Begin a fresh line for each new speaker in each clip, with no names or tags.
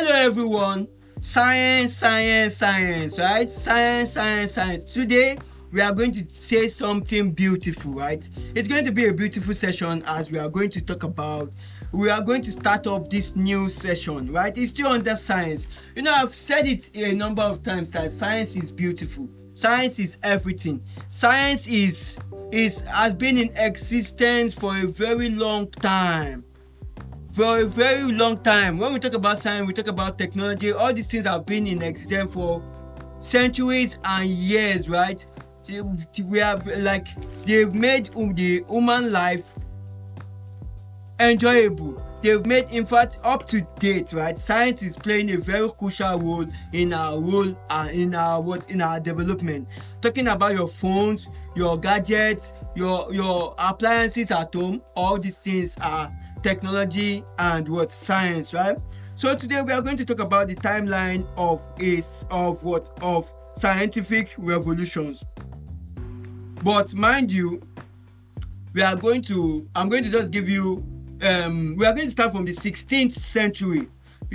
Hello everyone. Science, science, science, right? Science, science, science. Today we are going to say something beautiful, right? It's going to be a beautiful session as we are going to talk about we are going to start up this new session, right? It's still under science. You know, I've said it a number of times that science is beautiful. Science is everything. Science is is has been in existence for a very long time for a very long time. When we talk about science, we talk about technology. All these things have been in existence for centuries and years, right? We have like they've made the human life enjoyable. They've made, in fact, up to date, right? Science is playing a very crucial role in our role and in our what in our development. Talking about your phones, your gadgets, your your appliances at home, all these things are technology and what science right? So today we are going to talk about the timeline of is of what of scientific revolutions. But mind you we are going to i'm going to just give you um we are going to start from the 16th century.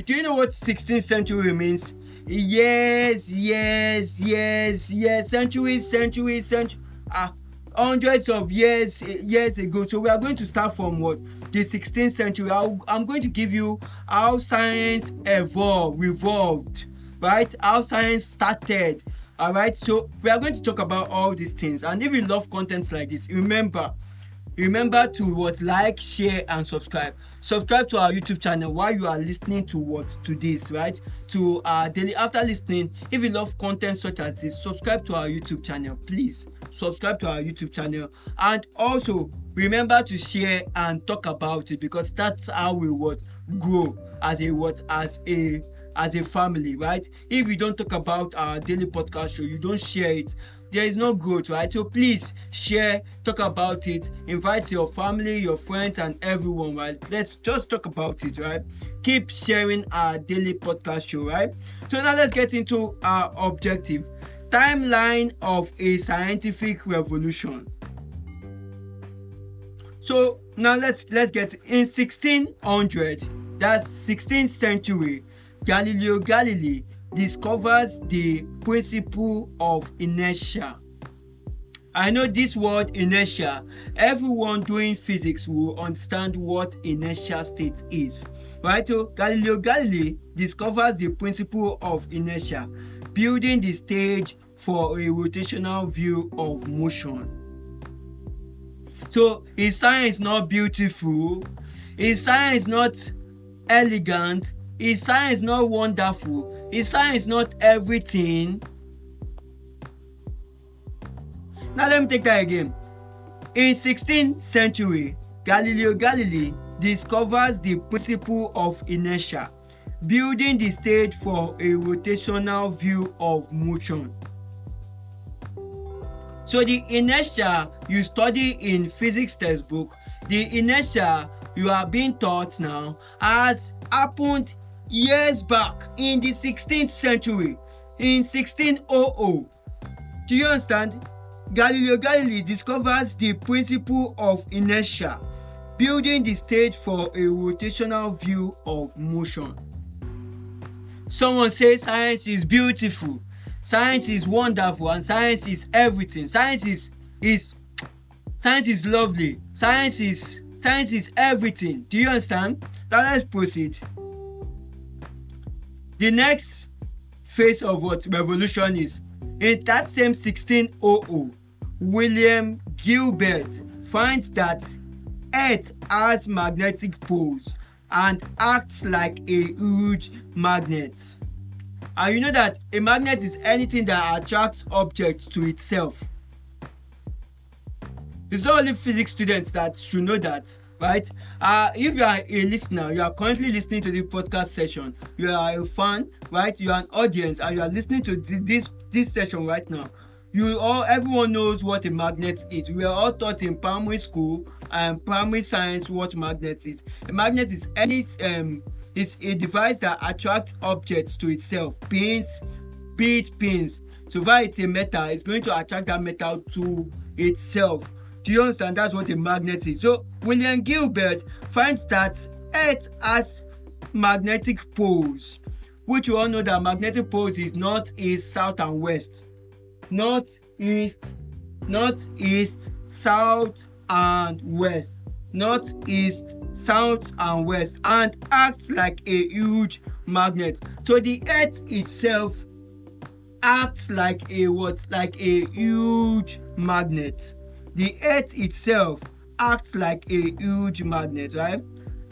Do you know what 16th century means? Yes yes yes yes centuries centuries centuries ah hundreds of years years ago. So we are going to start from what? The 16th century. I, i'm going to give you how science evolved evolved right? How science started all right? So we are going to talk about all these things. And if you love content like this remember remember to what? Like share and subscribe. Subscribe to our youtube channel while you are listening to what? To this right? To our daily after listening if you love content such as this subscribe to our youtube channel please subscribe to our youtube channel. And also remember to share and talk about it because that's how we what grow as a what as a as a family right? If you don't talk about our daily podcast show you don't share it. There is no growth right? So please share talk about it. Invite your family your friends and everyone right? Let's just talk about it right? Keep sharing our daily podcast show right? So now let's get into our objective timeline of a scientific revolution. So now let's let's get in 1600 that's 16th century galileo galilei discovers the principle of inertia. I know this word inertia. Everyone doing physics will understand what inertia state is right? So galileo galilei discovers the principle of inertia building the stage for a rotational view of motion. So is science is not beautiful? Is science is not elegant? Is science is not wonderful? Is science is not everything? Now let me take that again. In 16th century, Galileo Galilei discovers the principle of inertia, building the stage for a rotational view of motion. So the inertia you study in physics textbook, the inertia you are being taught now has happened years back in the 16th century, in 1600. Do you understand? Galileo Galilei discovers the principle of inertia, building the stage for a rotational view of motion. Someone says science is beautiful science is wonderful and science is everything. Science is is science is lovely. Science is science is everything. Do you understand? Now let's proceed. The next phase of what revolution is in that same 1600 william gilbert finds that earth has magnetic poles and acts like a huge magnet and you know that a magnet is anything that attracts objects to itself. It's not only physics students that should know that right? Uh if you are a listener you are currently listening to the podcast session you are a fan right? You are an audience and you are listening to this this session right now you all everyone knows what a magnet is. We are all taught in primary school and primary science what magnet is. A magnet is any um is a device that attracts objects to itself pins be it pins so far it's a metal it's going to attract that metal to itself do you understand that's what a magnet is so william gilbert finds that earth has magnetic poles which we all know that magnetic poles is north, east, south, and west. North, east, north, east, south, and west. North, east, south, and west, and acts like a huge magnet. So the earth itself acts like a what? Like a huge magnet. The earth itself acts like a huge magnet, right?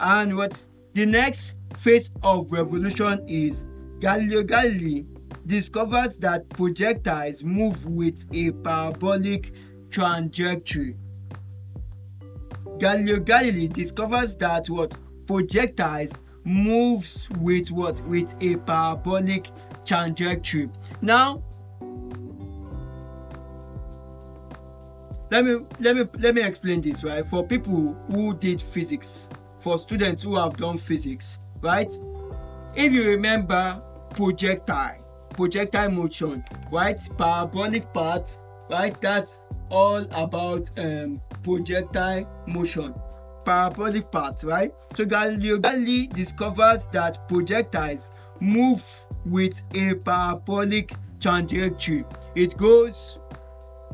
And what the next phase of revolution is Galileo Galilei discovers that projectiles move with a parabolic trajectory. Galileo Galilei discovers that what? Projectiles moves with what? With a parabolic trajectory. Now let me let me let me explain this right? For people who did physics for students who have done physics right? If you remember projectile projectile motion right? Parabolic part right? That's all about um, projectile motion. Parabolic path right? So galileo galilei discovers that projectiles move with a parabolic trajectory. It goes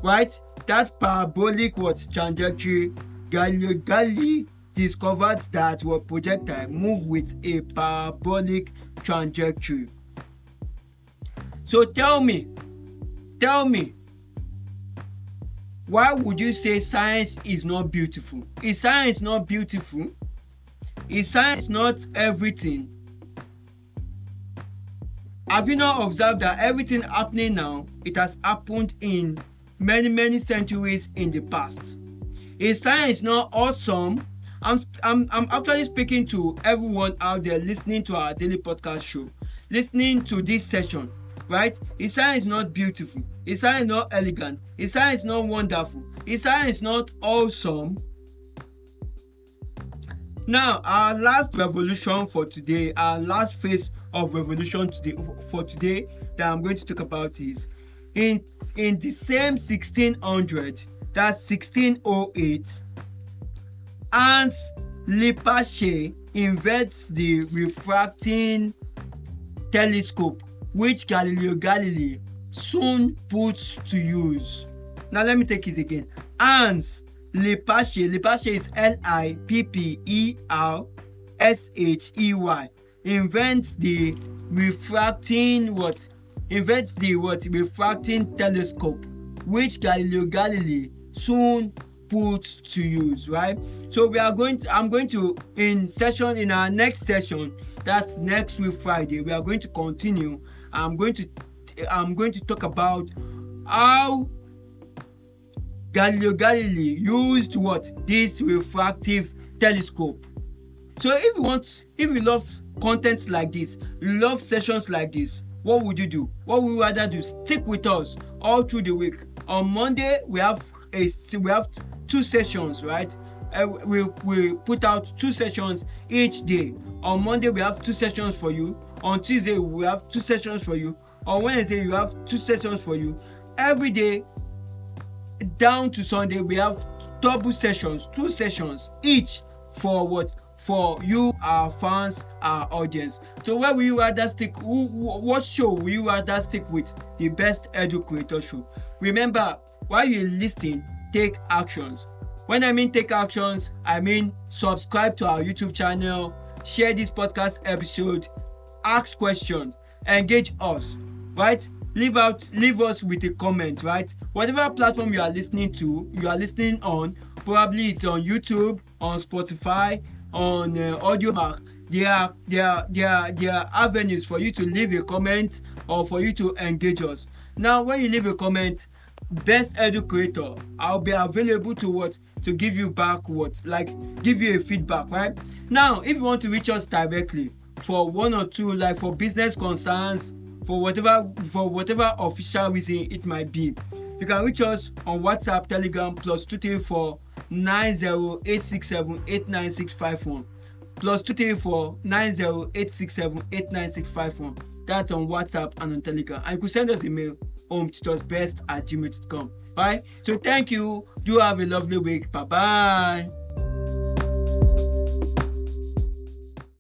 right? That parabolic what? Trajectory. Galileo galilei discovered that what? Projectile move with a parabolic trajectory. So tell me, tell me, why would you say science is not beautiful? Is science not beautiful? Is science not everything? Have you not observed that everything happening now, it has happened in many, many centuries in the past? Is science not awesome? I'm, I'm, I'm actually speaking to everyone out there listening to our daily podcast show, listening to this session, right? His science is not beautiful. His science is not elegant. His science is not wonderful. His science is not awesome. Now, our last revolution for today, our last phase of revolution today for today that I'm going to talk about is in in the same 1600, that's 1608 Hans Lippershey invents the refracting telescope which Galileo Galilei soon puts to use. Now let me take it again. Hans Lippershey, Lippershey is L-I-P-P-E-R-S-H-E-Y, invents the refracting what? Invents the what? Refracting telescope, which Galileo Galilei soon put to use right so we are going to i'm going to in session in our next session that's next week friday we are going to continue i'm going to i'm going to talk about how galileo galilei used what? This refractive telescope. So if you want if you love content like this love sessions like this what would you do? What would you rather do? Stick with us all through the week. On monday we have a we have two sessions right uh, we we put out two sessions each day. On monday we have two sessions for you. On tuesday we have two sessions for you. On wednesday you have two sessions for you. Every day down to sunday we have double sessions two sessions each for what? For you our fans our audience. So where will you rather stick? What show will you rather stick with? The best EduCreator show. Remember while you lis ten take actions. When I mean take actions, I mean subscribe to our YouTube channel, share this podcast episode, ask questions, engage us, right? Leave out, leave us with a comment, right? Whatever platform you are listening to, you are listening on, probably it's on YouTube, on Spotify, on uh, Audiomack. There are there are there are there are avenues for you to leave a comment or for you to engage us. Now, when you leave a comment, best educator i'll be available to what to give you back what like give you a feedback right? Now if you want to reach us directly for one or two like for business concerns for whatever for whatever official reason it might be you can reach us on whatsapp telegram plus two three four nine zero eight six seven eight nine six five one. Plus two three four nine zero eight six seven eight nine six five one. That's on whatsapp and on telegram. You could send us a mail hometutorsbest at gmail.com. Bye. So thank you. Do have a lovely week. Bye bye.